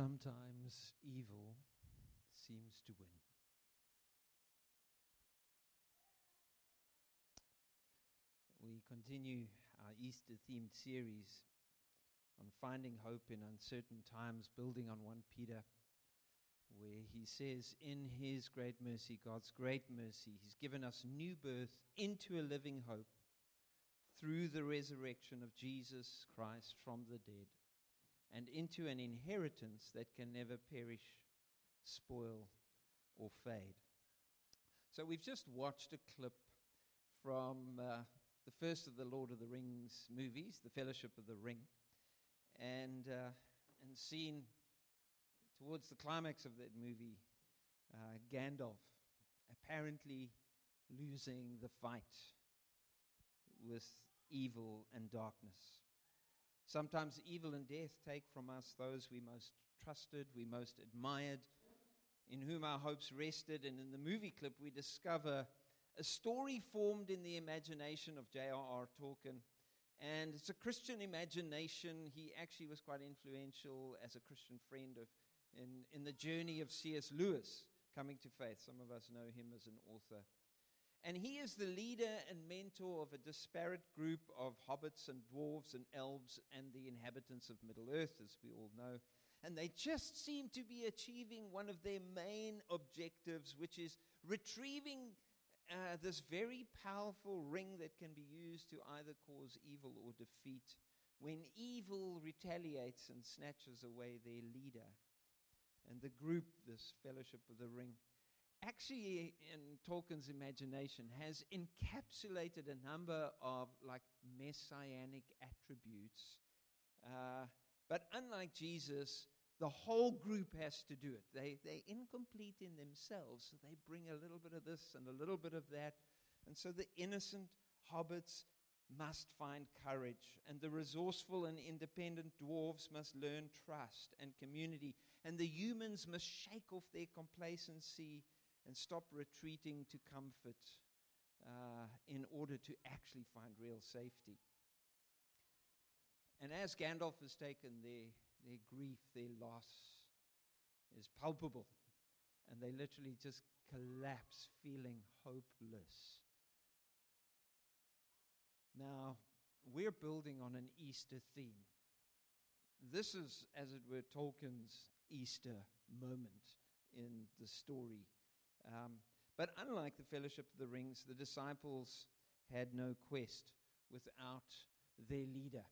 Sometimes evil seems to win. We continue our Easter themed series on finding hope in uncertain times, building on 1 Peter, where he says, In his great mercy, God's great mercy, he's given us new birth into a living hope through the resurrection of Jesus Christ from the dead and into an inheritance that can never perish, spoil, or fade. So we've just watched a clip from uh, the first of the Lord of the Rings movies, The Fellowship of the Ring, and, uh, and seen towards the climax of that movie uh, Gandalf apparently losing the fight with evil and darkness. Sometimes evil and death take from us those we most trusted, we most admired, in whom our hopes rested. And in the movie clip, we discover a story formed in the imagination of J.R.R. Tolkien. And it's a Christian imagination. He actually was quite influential as a Christian friend of, in, in the journey of C.S. Lewis coming to faith. Some of us know him as an author. And he is the leader and mentor of a disparate group of hobbits and dwarves and elves and the inhabitants of Middle Earth, as we all know. And they just seem to be achieving one of their main objectives, which is retrieving uh, this very powerful ring that can be used to either cause evil or defeat when evil retaliates and snatches away their leader. And the group, this Fellowship of the Ring, actually, in Tolkien's imagination, has encapsulated a number of like messianic attributes. Uh, but unlike Jesus, the whole group has to do it. They, they're incomplete in themselves, so they bring a little bit of this and a little bit of that. And so the innocent hobbits must find courage, and the resourceful and independent dwarves must learn trust and community, and the humans must shake off their complacency and stop retreating to comfort uh, in order to actually find real safety. And as Gandalf has taken their, their grief, their loss is palpable, and they literally just collapse, feeling hopeless. Now, we're building on an Easter theme. This is, as it were, Tolkien's Easter moment in the story um, but unlike the Fellowship of the Rings, the disciples had no quest without their leader.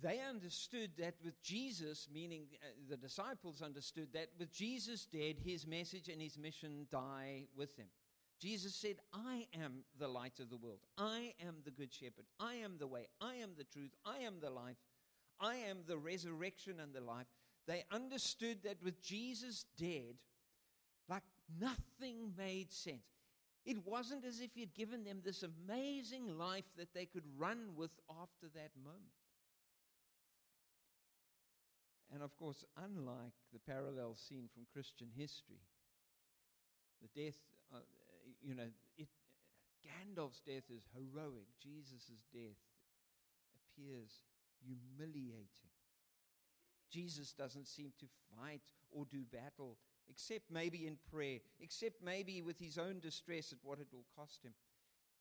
They understood that with Jesus, meaning uh, the disciples understood that with Jesus dead, his message and his mission die with him. Jesus said, I am the light of the world. I am the good shepherd. I am the way. I am the truth. I am the life. I am the resurrection and the life. They understood that with Jesus dead, nothing made sense. It wasn't as if He'd given them this amazing life that they could run with after that moment. And of course, unlike the parallel scene from Christian history, the death, uh, you know, it, Gandalf's death is heroic. Jesus' death appears humiliating. Jesus doesn't seem to fight or do battle except maybe in prayer, except maybe with his own distress at what it will cost him.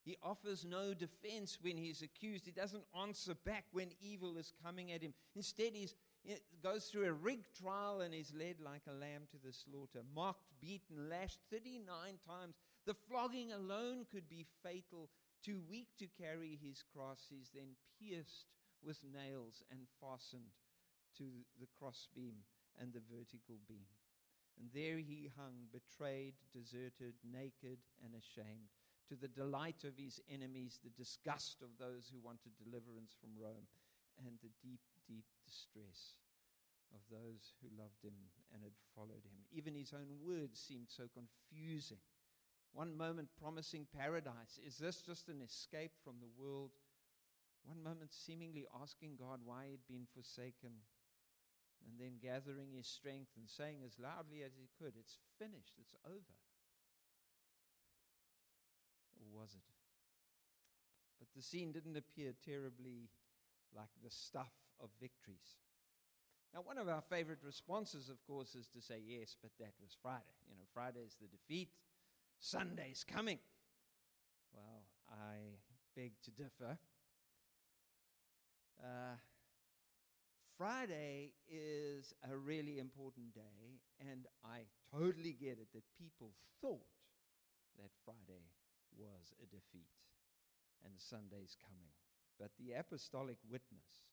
He offers no defense when he's accused. He doesn't answer back when evil is coming at him. Instead, he goes through a rigged trial and is led like a lamb to the slaughter, mocked, beaten, lashed 39 times. The flogging alone could be fatal. Too weak to carry his cross, he's then pierced with nails and fastened to the crossbeam and the vertical beam. And there he hung, betrayed, deserted, naked, and ashamed, to the delight of his enemies, the disgust of those who wanted deliverance from Rome, and the deep, deep distress of those who loved him and had followed him. Even his own words seemed so confusing. One moment promising paradise. Is this just an escape from the world? One moment seemingly asking God why he'd been forsaken and then gathering his strength and saying as loudly as he could, It's finished, it's over. Or was it? But the scene didn't appear terribly like the stuff of victories. Now, one of our favorite responses, of course, is to say, yes, but that was Friday. You know, Friday's the defeat, Sunday's coming. Well, I beg to differ. Uh, Friday is a really important day, and I totally get it that people thought that Friday was a defeat and Sunday's coming. But the apostolic witness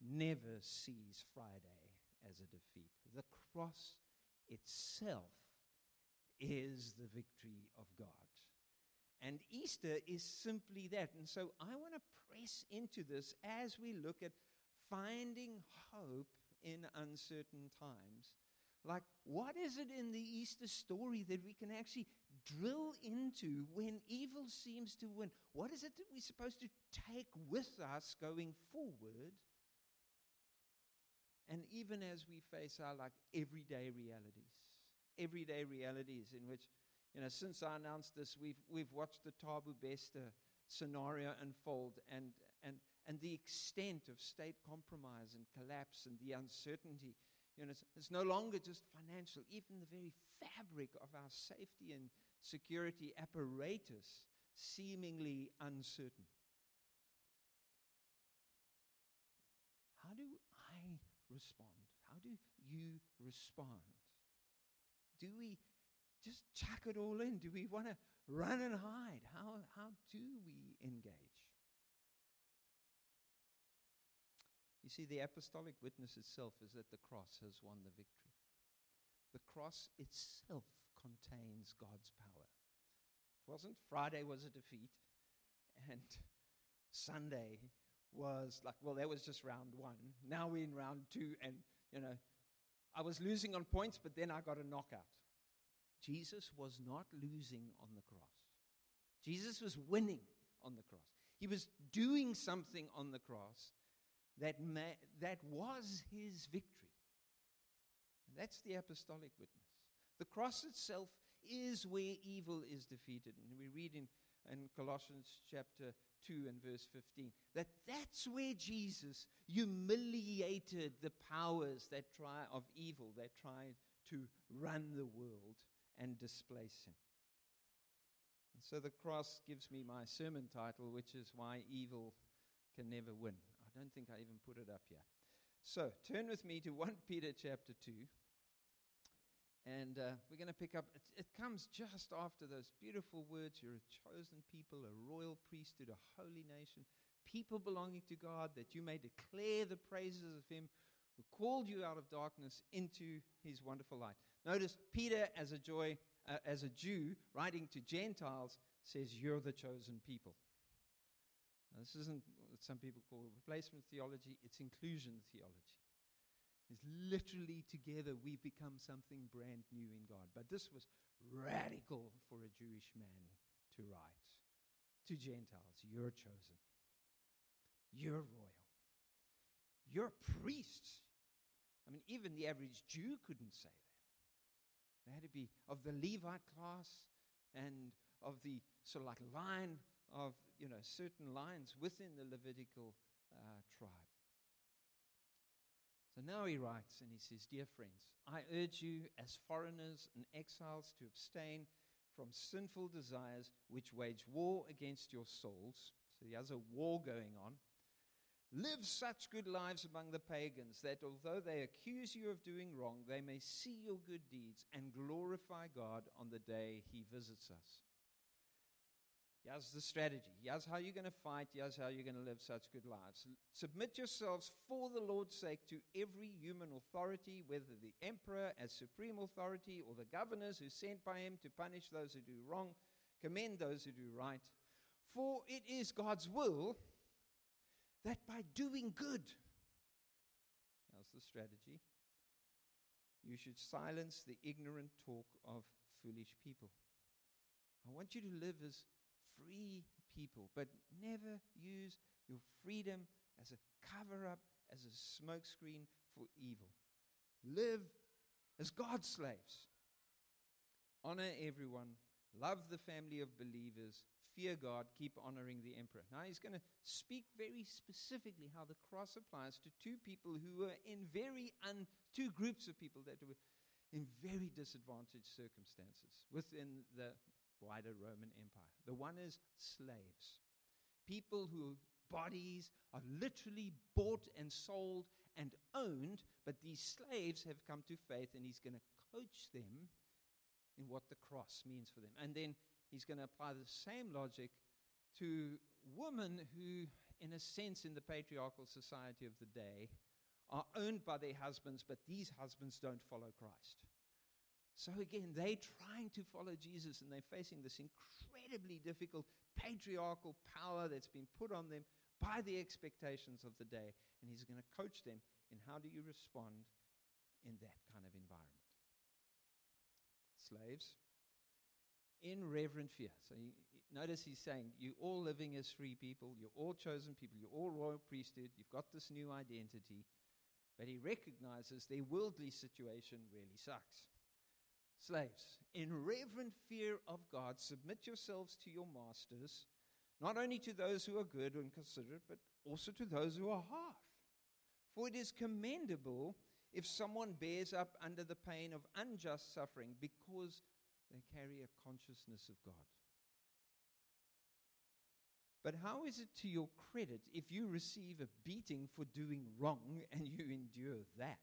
never sees Friday as a defeat. The cross itself is the victory of God. And Easter is simply that. And so I want to press into this as we look at finding hope in uncertain times. Like, what is it in the Easter story that we can actually drill into when evil seems to win? What is it that we're supposed to take with us going forward? And even as we face our like everyday realities, everyday realities in which, you know, since I announced this, we've, we've watched the Thabo Bester scenario unfold and, and, and the extent of state compromise and collapse and the uncertainty. You know, it's, it's no longer just financial, even the very fabric of our safety and security apparatus seemingly uncertain. How do I respond? How do you respond? Do we just chuck it all in? Do we want to run and hide? How, how do we engage? You see, the apostolic witness itself is that the cross has won the victory. The cross itself contains God's power. It wasn't Friday was a defeat, and Sunday was like, well, that was just round one. Now we're in round two, and, you know, I was losing on points, but then I got a knockout. Jesus was not losing on the cross. Jesus was winning on the cross. He was doing something on the cross that, ma- that was his victory. And that's the apostolic witness. The cross itself is where evil is defeated. And we read in, in Colossians chapter 2 and verse 15. That that's where Jesus humiliated the powers that try of evil that tried to run the world and displace him. And so the cross gives me my sermon title, which is Why Evil Can Never Win. Don't think I even put it up here. So turn with me to 1 Peter chapter 2. And uh, we're going to pick up, it, it, comes just after those beautiful words You're a chosen people, a royal priesthood, a holy nation, people belonging to God, that you may declare the praises of Him who called you out of darkness into His wonderful light. Notice Peter, as a, joy, uh, as a Jew, writing to Gentiles, says, You're the chosen people. Now, this isn't what some people call replacement theology, it's inclusion theology It's literally together we become something brand new in God. But this was radical for a Jewish man to write to Gentiles. You're chosen, you're royal, you're priests. I mean, even the average Jew couldn't say that. They had to be of the Levite class and of the sort of like line of, you know, certain lines within the Levitical uh, tribe. So now he writes and he says, Dear friends, I urge you as foreigners and exiles to abstain from sinful desires which wage war against your souls. So he has a war going on. Live such good lives among the pagans that although they accuse you of doing wrong, they may see your good deeds and glorify God on the day he visits us. Here's the strategy. Here's how you're going to fight. Here's how you're going to live such good lives. Submit yourselves for the Lord's sake to every human authority, whether the emperor as supreme authority or the governors who sent by him to punish those who do wrong, commend those who do right. For it is God's will that by doing good, here's the strategy, you should silence the ignorant talk of foolish people. I want you to live as free people, but never use your freedom as a cover up, as a smokescreen for evil. Live as God's slaves. Honor everyone. Love the family of believers. Fear God. Keep honoring the emperor. Now he's going to speak very specifically how the cross applies to two people who were in very two groups of people that were in very disadvantaged circumstances within the wider Roman Empire. The one is slaves, people whose bodies are literally bought and sold and owned, but these slaves have come to faith, and he's going to coach them in what the cross means for them. And then he's going to apply the same logic to women who, in a sense, in the patriarchal society of the day, are owned by their husbands, but these husbands don't follow Christ. So again, they're trying to follow Jesus and they're facing this incredibly difficult patriarchal power that's been put on them by the expectations of the day. And he's going to coach them in how do you respond in that kind of environment. Slaves, in reverent fear. So notice he's saying, You're all living as free people, you're all chosen people, you're all royal priesthood, you've got this new identity. But he recognizes their worldly situation really sucks. Slaves, in reverent fear of God, submit yourselves to your masters, not only to those who are good and considerate, but also to those who are harsh. For it is commendable if someone bears up under the pain of unjust suffering because they carry a consciousness of God. But how is it to your credit if you receive a beating for doing wrong and you endure that?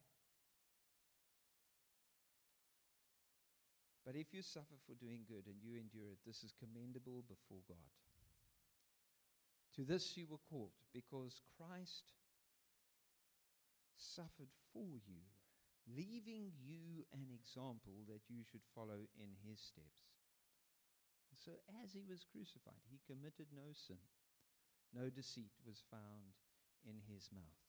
But if you suffer for doing good and you endure it, this is commendable before God. To this you were called, because Christ suffered for you, leaving you an example that you should follow in his steps. And so, as he was crucified, he committed no sin. No deceit was found in his mouth.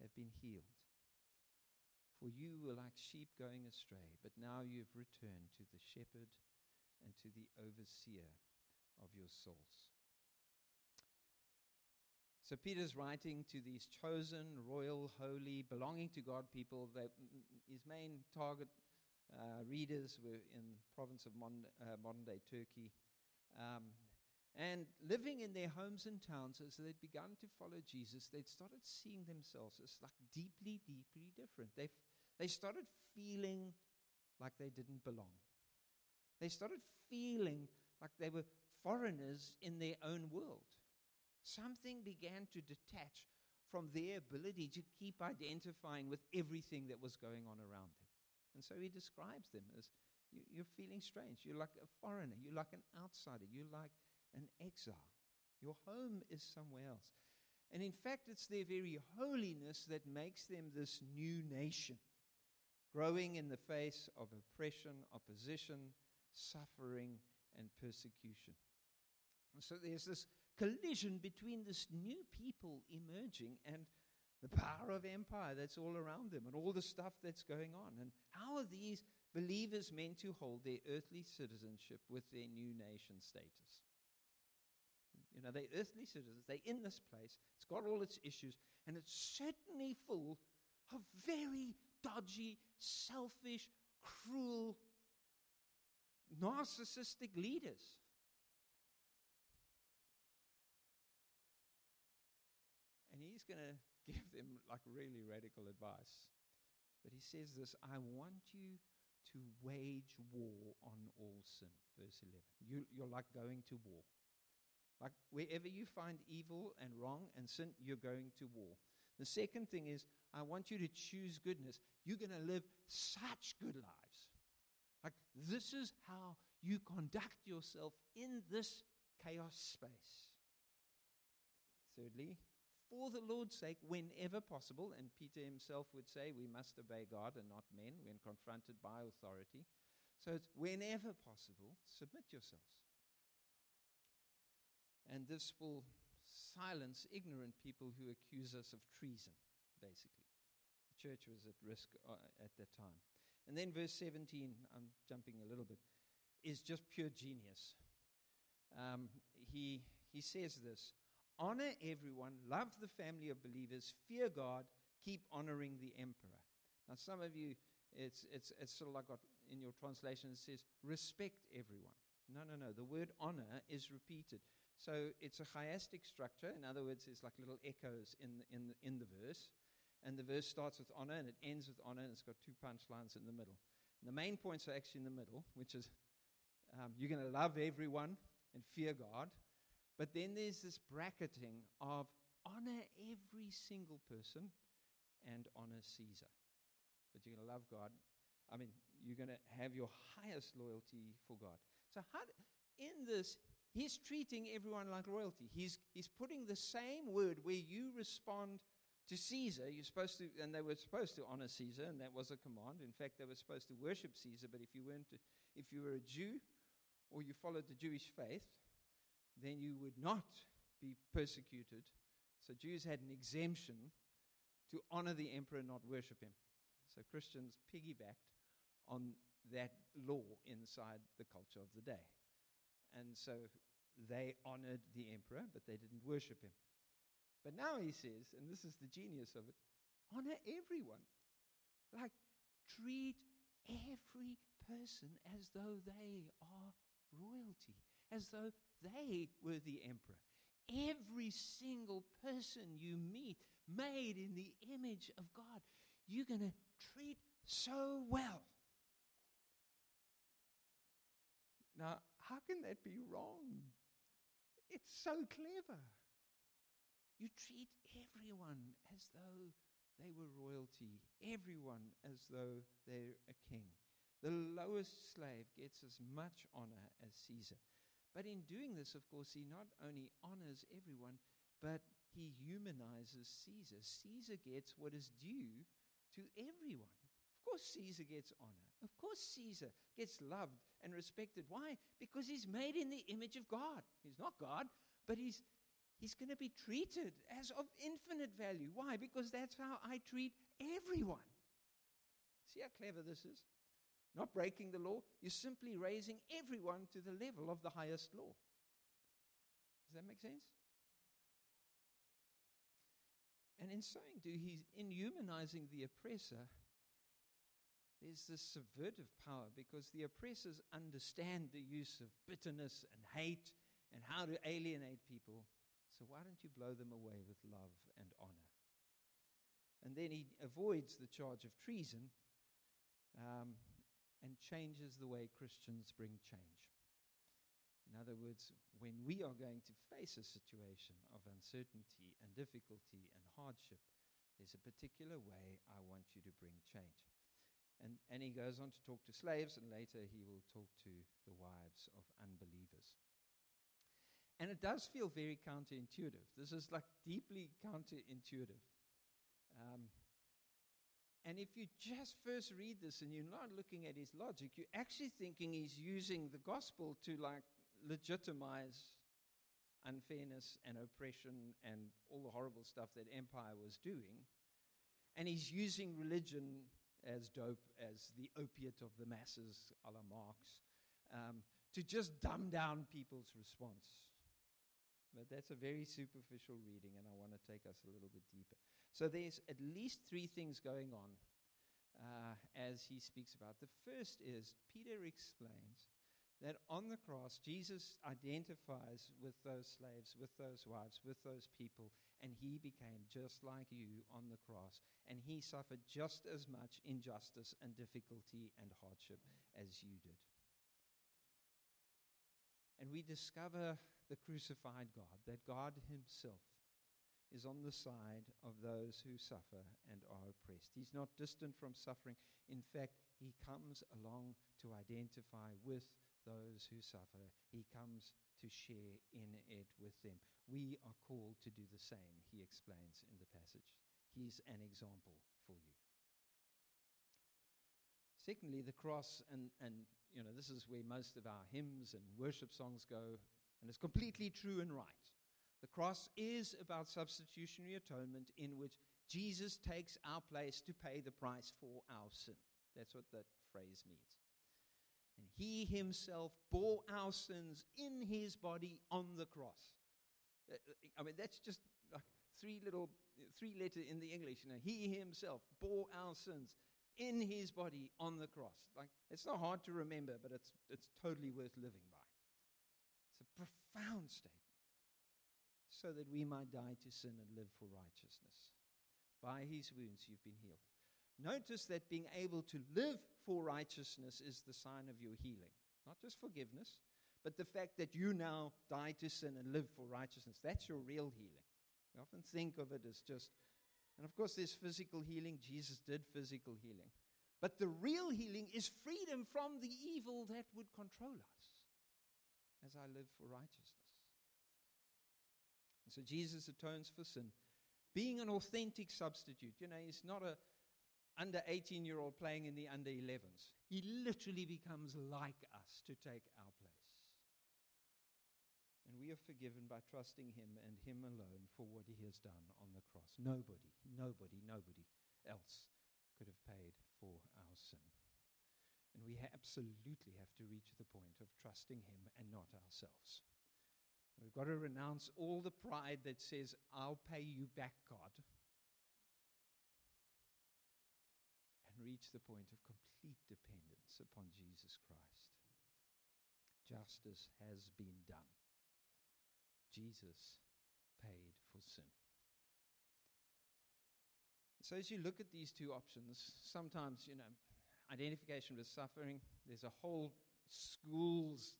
have been healed. For you were like sheep going astray, but now you have returned to the shepherd and to the overseer of your souls. So Peter's writing to these chosen, royal, holy, belonging to God people. That his main target uh, readers were in the province of modern, uh, modern day Turkey. Um, and living in their homes and towns, as they'd begun to follow Jesus, they'd started seeing themselves as like deeply, deeply different. They they started feeling like they didn't belong. They started feeling like they were foreigners in their own world. Something began to detach from their ability to keep identifying with everything that was going on around them. And so he describes them as you, are feeling strange. You're like a foreigner. You're like an outsider. You're like an exile. Your home is somewhere else. And in fact, it's their very holiness that makes them this new nation, growing in the face of oppression, opposition, suffering, and persecution. And so there's this collision between this new people emerging and the power of empire that's all around them and all the stuff that's going on. And how are these believers meant to hold their earthly citizenship with their new nation status? You know, they're earthly citizens. They're in this place. It's got all its issues. And it's certainly full of very dodgy, selfish, cruel, narcissistic leaders. And he's going to give them like really radical advice. But he says this I want you to wage war on all sin. Verse 11. You, you're like going to war. Like wherever you find evil and wrong and sin, you're going to war. The second thing is, I want you to choose goodness. You're going to live such good lives. Like, this is how you conduct yourself in this chaos space. Thirdly, for the Lord's sake, whenever possible, and Peter himself would say, we must obey God and not men when confronted by authority. So it's whenever possible, submit yourselves. And this will silence ignorant people who accuse us of treason, basically. The church was at risk uh, at that time. And then verse 17, I'm jumping a little bit, is just pure genius. Um, he, he says this Honor everyone, love the family of believers, fear God, keep honoring the emperor. Now, some of you, it's, it's, it's sort of like what in your translation it says, respect everyone. No, no, no. The word honor is repeated. So it's a chiastic structure. In other words, it's like little echoes in the, in the, in the verse. And the verse starts with honor and it ends with honor, and it's got two punchlines in the middle. And the main points are actually in the middle, which is um, you're going to love everyone and fear God. But then there's this bracketing of honor every single person and honor Caesar. But you're going to love God. I mean, you're going to have your highest loyalty for God. So, how, in this, he's treating everyone like royalty. He's, he's putting the same word where you respond to Caesar. You're supposed to, and they were supposed to honor Caesar, and that was a command. In fact, they were supposed to worship Caesar. But if you weren't, if you were a Jew or you followed the Jewish faith, then you would not be persecuted. So Jews had an exemption to honor the emperor, not worship him. So Christians piggybacked on that law inside the culture of the day. And so they honored the emperor, but they didn't worship him. But now he says, and this is the genius of it honor everyone. Like, treat every person as though they are royalty, as though they were the emperor. Every single person you meet, made in the image of God, you're going to treat so well. Now, how can that be wrong? It's so clever. You treat everyone as though they were royalty, everyone as though they're a king. The lowest slave gets as much honor as Caesar. But in doing this, of course, he not only honors everyone, but he humanizes Caesar. Caesar gets what is due to everyone. Of course, Caesar gets honor. Of course, Caesar gets loved and respected. Why? Because he's made in the image of God. He's not God, but he's he's going to be treated as of infinite value. Why? Because that's how I treat everyone. See how clever this is? Not breaking the law, you're simply raising everyone to the level of the highest law. Does that make sense? And in so doing, he's inhumanizing the oppressor. There's this subvertive power because the oppressors understand the use of bitterness and hate and how to alienate people. So why don't you blow them away with love and honor? And then he avoids the charge of treason um, and changes the way Christians bring change. In other words, when we are going to face a situation of uncertainty and difficulty and hardship, there's a particular way I want you to bring change. And, and he goes on to talk to slaves, and later he will talk to the wives of unbelievers. And it does feel very counterintuitive. This is like deeply counterintuitive. Um, and if you just first read this and you're not looking at his logic, you're actually thinking he's using the gospel to like legitimize unfairness and oppression and all the horrible stuff that empire was doing. And he's using religion as dope as the opiate of the masses, a la Marx, um, to just dumb down people's response. But that's a very superficial reading, and I want to take us a little bit deeper. So there's at least three things going on uh, as he speaks about. The first is Peter explains that on the cross, Jesus identifies with those slaves, with those wives, with those people, and he became just like you on the cross. And he suffered just as much injustice and difficulty and hardship as you did. And we discover the crucified God, that God Himself is on the side of those who suffer and are oppressed. He's not distant from suffering. In fact, He comes along to identify with those who suffer. He comes to share in it with them. We are called to do the same, He explains in the passage. He's an example for you. Secondly, the cross, and, and you know, this is where most of our hymns and worship songs go and it's completely true and right. The cross is about substitutionary atonement in which Jesus takes our place to pay the price for our sin. That's what that phrase means. And he himself bore our sins in his body on the cross. Uh, I mean, that's just like three little, three letter in the English. You know, he himself bore our sins in his body on the cross. Like, it's not hard to remember, but it's, it's totally worth living by. It's a profound statement. So that we might die to sin and live for righteousness. By his wounds you've been healed. Notice that being able to live for righteousness is the sign of your healing. Not just forgiveness, but the fact that you now die to sin and live for righteousness. That's your real healing. We often think of it as just, and of course, there's physical healing. Jesus did physical healing. But the real healing is freedom from the evil that would control us as I live for righteousness. And so Jesus atones for sin, being an authentic substitute. You know, he's not a under 18 year old playing in the under 11s. He literally becomes like us to take our place. And we are forgiven by trusting him and him alone for what he has done on the cross. Nobody, nobody, nobody else could have paid for our sin. And we absolutely have to reach the point of trusting him and not ourselves. We've got to renounce all the pride that says, I'll pay you back, God. Reach the point of complete dependence upon Jesus Christ. Justice has been done. Jesus paid for sin. So, as you look at these two options, sometimes, you know, identification with suffering, there's a whole schools,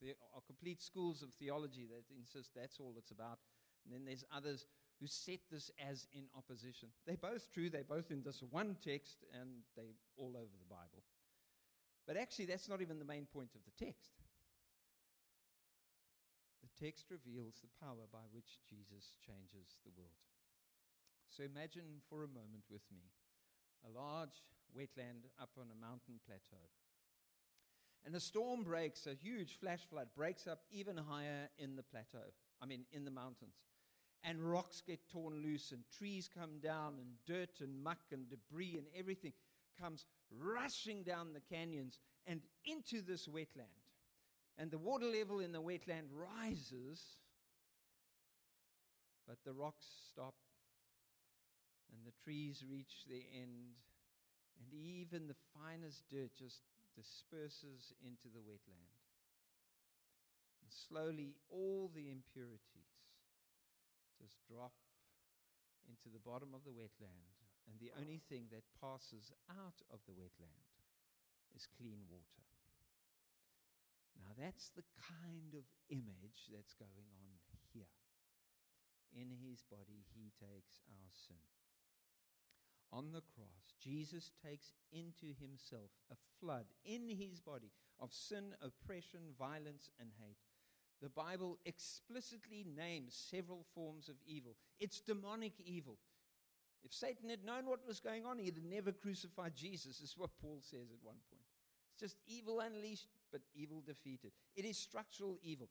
there are complete schools of theology that insist that's all it's about. And then there's others who set this as in opposition. They're both true, they're both in this one text, and they're all over the Bible. But actually, that's not even the main point of the text. The text reveals the power by which Jesus changes the world. So imagine for a moment with me a large wetland up on a mountain plateau. And a storm breaks, a huge flash flood breaks up even higher in the plateau, I mean, in the mountains and rocks get torn loose, and trees come down, and dirt and muck and debris and everything comes rushing down the canyons and into this wetland. And the water level in the wetland rises, but the rocks stop, and the trees reach their end, and even the finest dirt just disperses into the wetland. And slowly, all the impurities just drop into the bottom of the wetland, and the only thing that passes out of the wetland is clean water. Now, that's the kind of image that's going on here. In his body, he takes our sin. On the cross, Jesus takes into himself a flood in his body of sin, oppression, violence, and hate. The Bible explicitly names several forms of evil. It's demonic evil. If Satan had known what was going on, he'd have never crucified Jesus, is what Paul says at one point. It's just evil unleashed, but evil defeated. It is structural evil.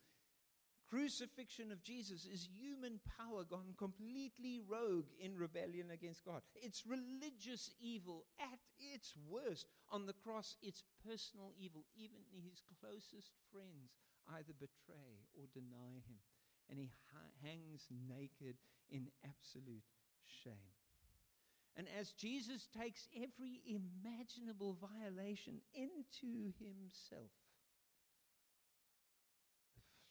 Crucifixion of Jesus is human power gone completely rogue in rebellion against God. It's religious evil at its worst. On the cross, it's personal evil. Even his closest friends either betray or deny him. And he ha- hangs naked in absolute shame. And as Jesus takes every imaginable violation into himself,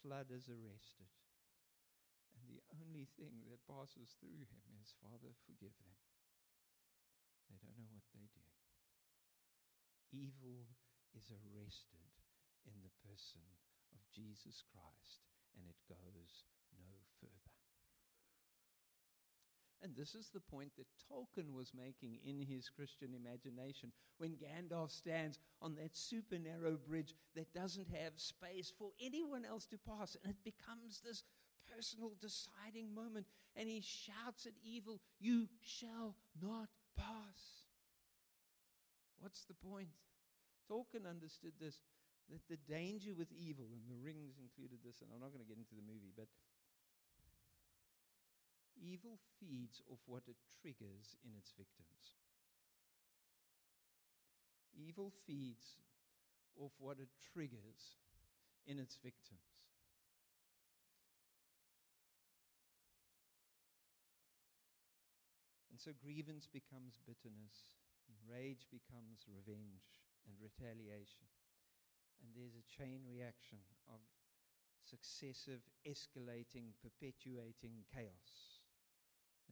flood is arrested. And the only thing that passes through him is, Father, forgive them. They don't know what they're doing. Evil is arrested in the person of Jesus Christ, and it goes no further. And this is the point that Tolkien was making in his Christian imagination when Gandalf stands on that super narrow bridge that doesn't have space for anyone else to pass. And it becomes this personal deciding moment. And he shouts at evil, You shall not pass. What's the point? Tolkien understood this that the danger with evil, and the rings included this, and I'm not going to get into the movie, but Evil feeds off what it triggers in its victims. Evil feeds off what it triggers in its victims. And so grievance becomes bitterness, and rage becomes revenge and retaliation. And there's a chain reaction of successive, escalating, perpetuating chaos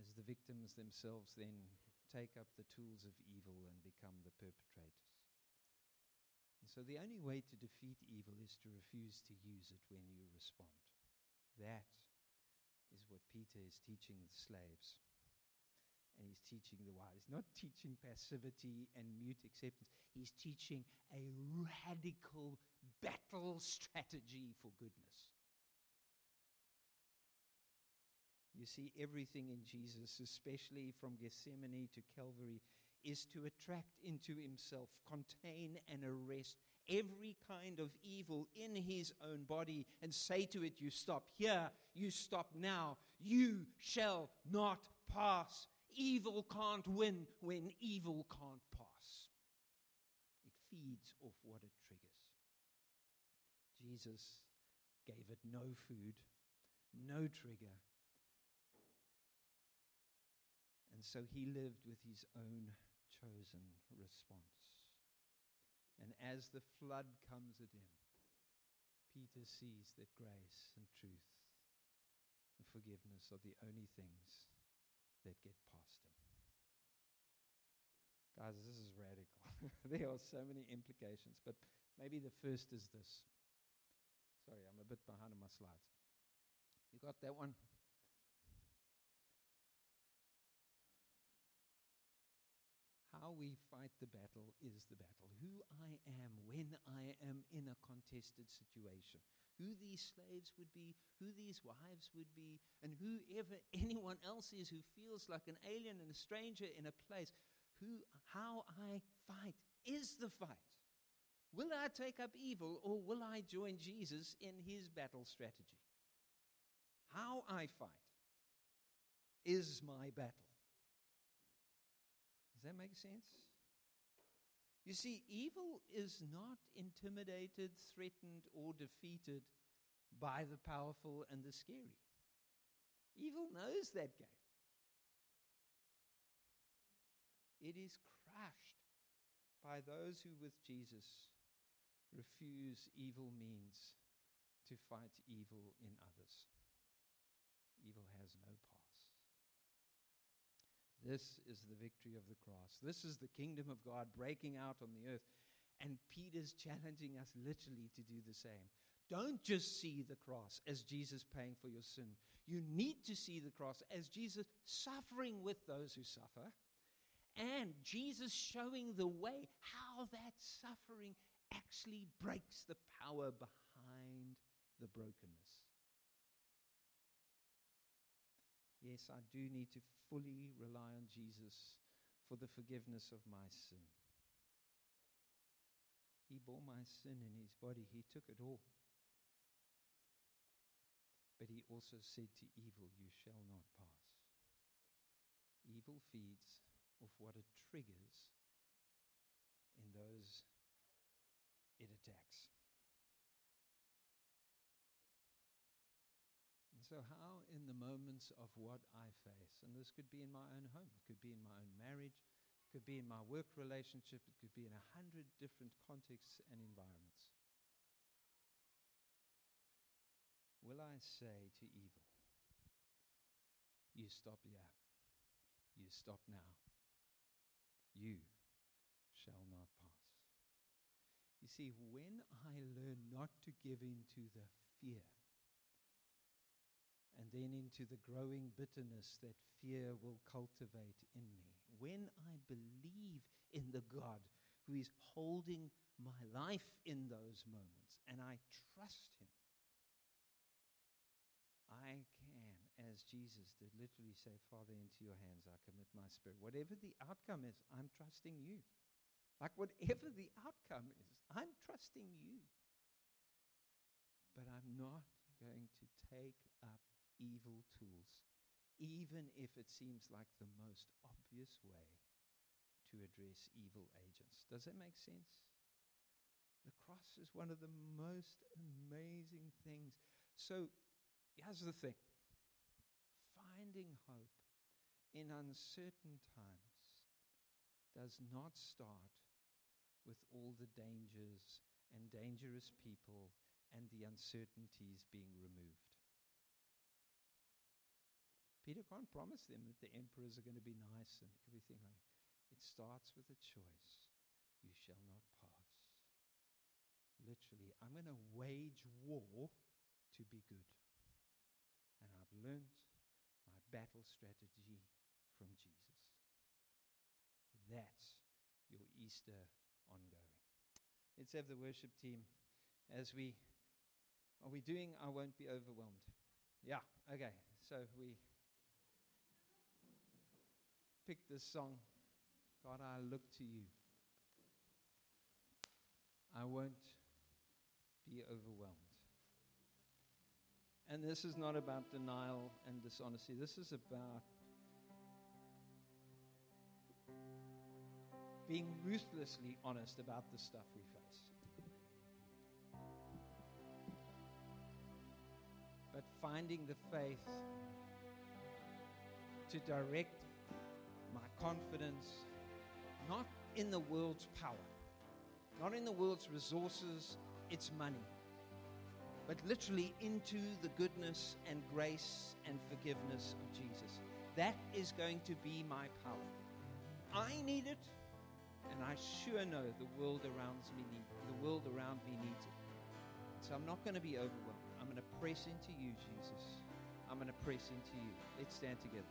as the victims themselves then take up the tools of evil and become the perpetrators. And so the only way to defeat evil is to refuse to use it when you respond. That is what Peter is teaching the slaves and he's teaching the wise. He's not teaching passivity and mute acceptance. He's teaching a radical battle strategy for goodness. You see, everything in Jesus, especially from Gethsemane to Calvary, is to attract into himself, contain, and arrest every kind of evil in his own body and say to it, You stop here, you stop now, you shall not pass Evil can't win when evil can't pass. It feeds off what it triggers. Jesus gave it no food, no trigger. And so he lived with his own chosen response. And as the flood comes at him, Peter sees that grace and truth and forgiveness are the only things that get past him. Guys, this is radical. there are so many implications, but maybe the first is this. Sorry, I'm a bit behind on my slides. You got that one? How we fight the battle is the battle. Who I am when I am in a contested situation who these slaves would be, who these wives would be, and whoever anyone else is who feels like an alien and a stranger in a place, who, how I fight is the fight. Will I take up evil or will I join Jesus in his battle strategy? How I fight is my battle. Does that make sense? You see, evil is not intimidated, threatened, or defeated by the powerful and the scary. Evil knows that game. It is crushed by those who, with Jesus, refuse evil means to fight evil in others. Evil has no pass. This is the victory of the cross. This is the kingdom of God breaking out on the earth. And Peter's challenging us literally to do the same. Don't just see the cross as Jesus paying for your sin. You need to see the cross as Jesus suffering with those who suffer and Jesus showing the way how that suffering actually breaks the power behind the brokenness. Yes, I do need to fully rely on Jesus for the forgiveness of my sin. He bore my sin in his body, he took it all. But he also said to evil, You shall not pass. Evil feeds off what it triggers in those it attacks. And so, how moments of what I face, and this could be in my own home, it could be in my own marriage, it could be in my work relationship, it could be in a hundred different contexts and environments. Will I say to evil, You stop here, you stop now, you shall not pass? You see, when I learn not to give in to the fear, and then into the growing bitterness that fear will cultivate in me. When I believe in the God who is holding my life in those moments and I trust Him, I can, as Jesus did, literally say, Father, into your hands I commit my spirit. Whatever the outcome is, I'm trusting you. Like whatever the outcome is, I'm trusting you. But I'm not going to take up evil tools even if it seems like the most obvious way to address evil agents. Does that make sense? The cross is one of the most amazing things. So, here's the thing finding hope in uncertain times does not start with all the dangers and dangerous people and the uncertainties being removed. Peter can't promise them that the emperors are going to be nice and everything. It starts with a choice. You shall not pass. Literally, I'm going to wage war to be good. And I've learned my battle strategy from Jesus. That's your Easter ongoing. Let's have the worship team as we are we doing I won't be overwhelmed. Yeah, okay. So we pick this song. God, I look to you. I won't be overwhelmed. And this is not about denial and dishonesty. This is about being ruthlessly honest about the stuff we face. But finding the faith to direct my confidence not in the world's power, not in the world's resources, its money, but literally into the goodness and grace and forgiveness of Jesus. That is going to be my power. I need it, and I sure know the world around me need the world around me needs it. So I'm not going to be overwhelmed. I'm going to press into you, Jesus. I'm going to press into you. Let's stand together.